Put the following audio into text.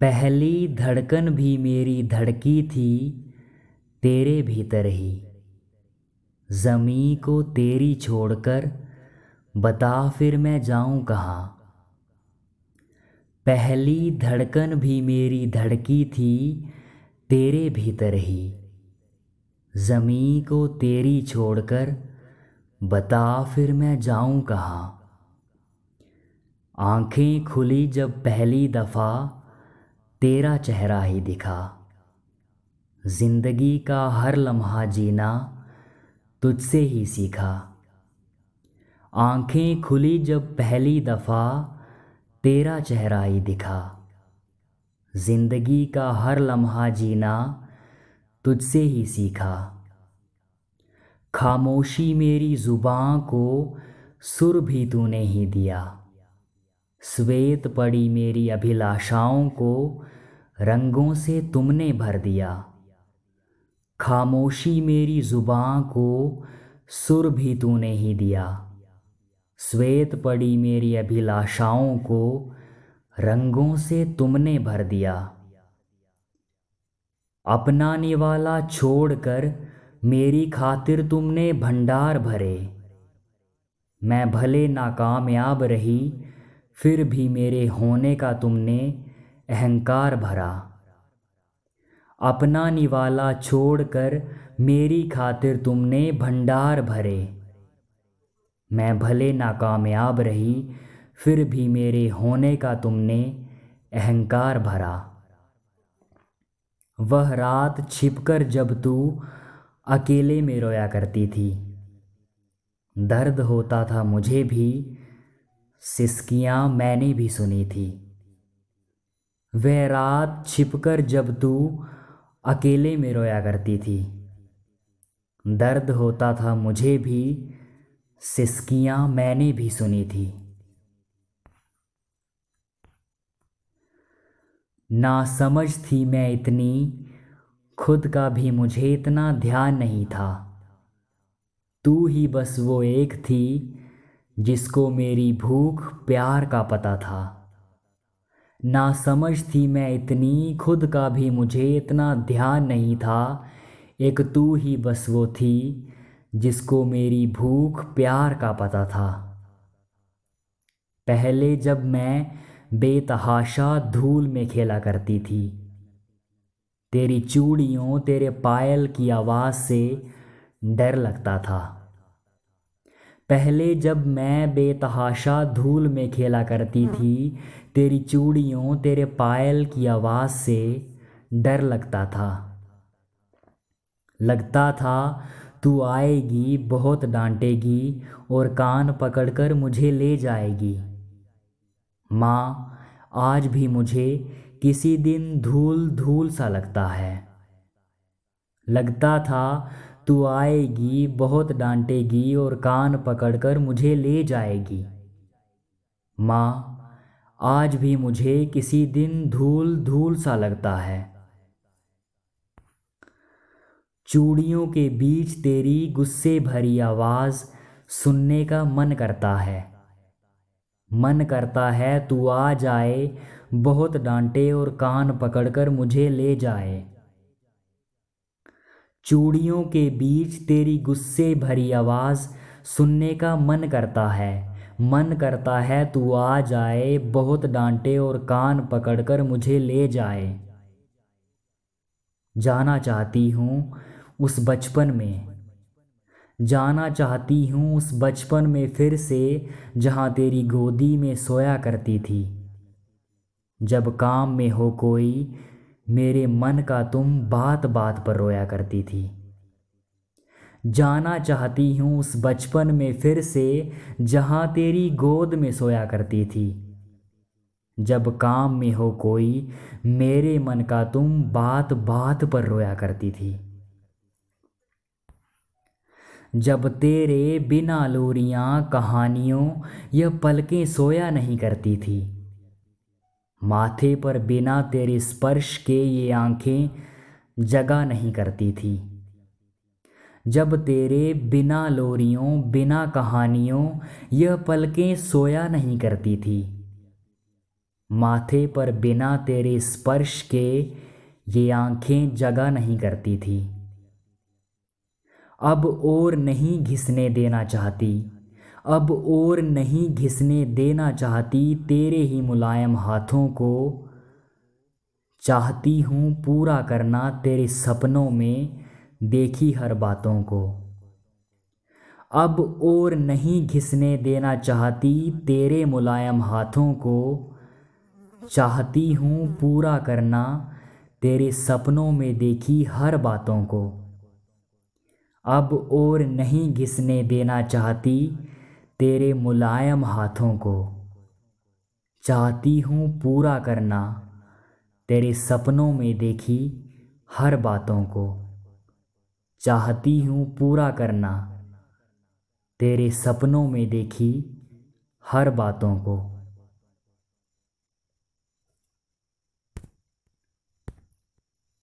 पहली धड़कन भी मेरी धड़की थी, तेरे भीतर ही। ज़मी को तेरी छोड़कर, बता फिर मैं जाऊँ कहाँ? पहली धड़कन भी मेरी धड़की थी, तेरे भीतर ही। ज़मी को तेरी छोड़कर, बता फिर मैं जाऊँ कहाँ? आँखें खुली जब पहली दफ़ा तेरा चेहरा ही दिखा। ज़िंदगी का हर लम्हा जीना तुझसे ही सीखा। आँखें खुली जब पहली दफ़ा तेरा चेहरा ही दिखा। ज़िंदगी का हर लम्हा जीना तुझसे ही सीखा। खामोशी मेरी ज़ुबां को सुर भी तूने ही दिया। श्वेत पड़ी मेरी अभिलाषाओं को, रंगों से तुमने भर दिया। खामोशी मेरी ज़ुबां को, सुर भी तूने ही दिया। श्वेत पड़ी मेरी अभिलाषाओं को, रंगों से तुमने भर दिया। अपनाने वाला छोड़कर मेरी खातिर तुमने भंडार भरे। मैं भले नाकामयाब रही फिर भी मेरे होने का तुमने अहंकार भरा। अपना निवाला छोड़कर मेरी खातिर तुमने भंडार भरे। मैं भले नाकामयाब रही, फिर भी मेरे होने का तुमने अहंकार भरा। वह रात छिपकर जब तू अकेले में रोया करती थी, दर्द होता था मुझे भी सिसकियाँ मैंने भी सुनी थी। वह रात छिपकर जब तू अकेले में रोया करती थी। दर्द होता था मुझे भी, सिसकियाँ मैंने भी सुनी थी। ना समझ थी मैं इतनी, खुद का भी मुझे इतना ध्यान नहीं था। तू ही बस वो एक थी जिसको मेरी भूख प्यार का पता था। ना समझ थी मैं इतनी, खुद का भी मुझे इतना ध्यान नहीं था। एक तू ही बस वो थी, जिसको मेरी भूख प्यार का पता था। पहले जब मैं बेतहाशा धूल में खेला करती थी, तेरी चूड़ियों, तेरे पायल की आवाज़ से डर लगता था। पहले जब मैं बेतहाशा धूल में खेला करती हाँ। थी तेरी चूड़ियों तेरे पायल की आवाज़ से डर लगता था। लगता था तू आएगी बहुत डांटेगी और कान पकड़कर मुझे ले जाएगी। माँ आज भी मुझे किसी दिन धूल धूल सा लगता है। लगता था तू आएगी, बहुत डांटेगी और कान पकड़कर मुझे ले जाएगी। माँ, आज भी मुझे किसी दिन धूल धूल सा लगता है। चूड़ियों के बीच तेरी गुस्से भरी आवाज़ सुनने का मन करता है। मन करता है तू आ जाए, बहुत डांटे और कान पकड़कर मुझे ले जाए। चूड़ियों के बीच तेरी गुस्से भरी आवाज़ सुनने का मन करता है। मन करता है तू आ जाए, बहुत डांटे और कान पकड़कर मुझे ले जाए। जाना चाहती हूँ उस बचपन में। जाना चाहती हूँ उस बचपन में फिर से, जहाँ तेरी गोदी में सोया करती थी। जब काम में हो कोई मेरे मन का तुम बात बात पर रोया करती थी। जाना चाहती हूँ उस बचपन में फिर से, जहाँ तेरी गोद में सोया करती थी। जब काम में हो कोई, मेरे मन का तुम बात बात पर रोया करती थी। जब तेरे बिना लोरियाँ कहानियों, यह पलकें सोया नहीं करती थी। माथे पर बिना तेरे स्पर्श के ये आँखें जगा नहीं करती थी। जब तेरे बिना लोरियों, बिना कहानियों यह पलकें सोया नहीं करती थी, माथे पर बिना तेरे स्पर्श के ये आँखें जगा नहीं करती थी। अब और नहीं घिसने देना चाहती। अब और नहीं घिसने देना चाहती, तेरे ही मुलायम हाथों को चाहती हूँ पूरा करना तेरे सपनों में देखी हर बातों को। अब और नहीं घिसने देना चाहती, तेरे मुलायम हाथों को चाहती हूँ पूरा करना तेरे सपनों में देखी हर बातों को। अब और नहीं घिसने देना चाहती तेरे मुलायम हाथों को। चाहती हूँ पूरा करना, तेरे सपनों में देखी हर बातों को। चाहती हूँ पूरा करना, तेरे सपनों में देखी हर बातों को।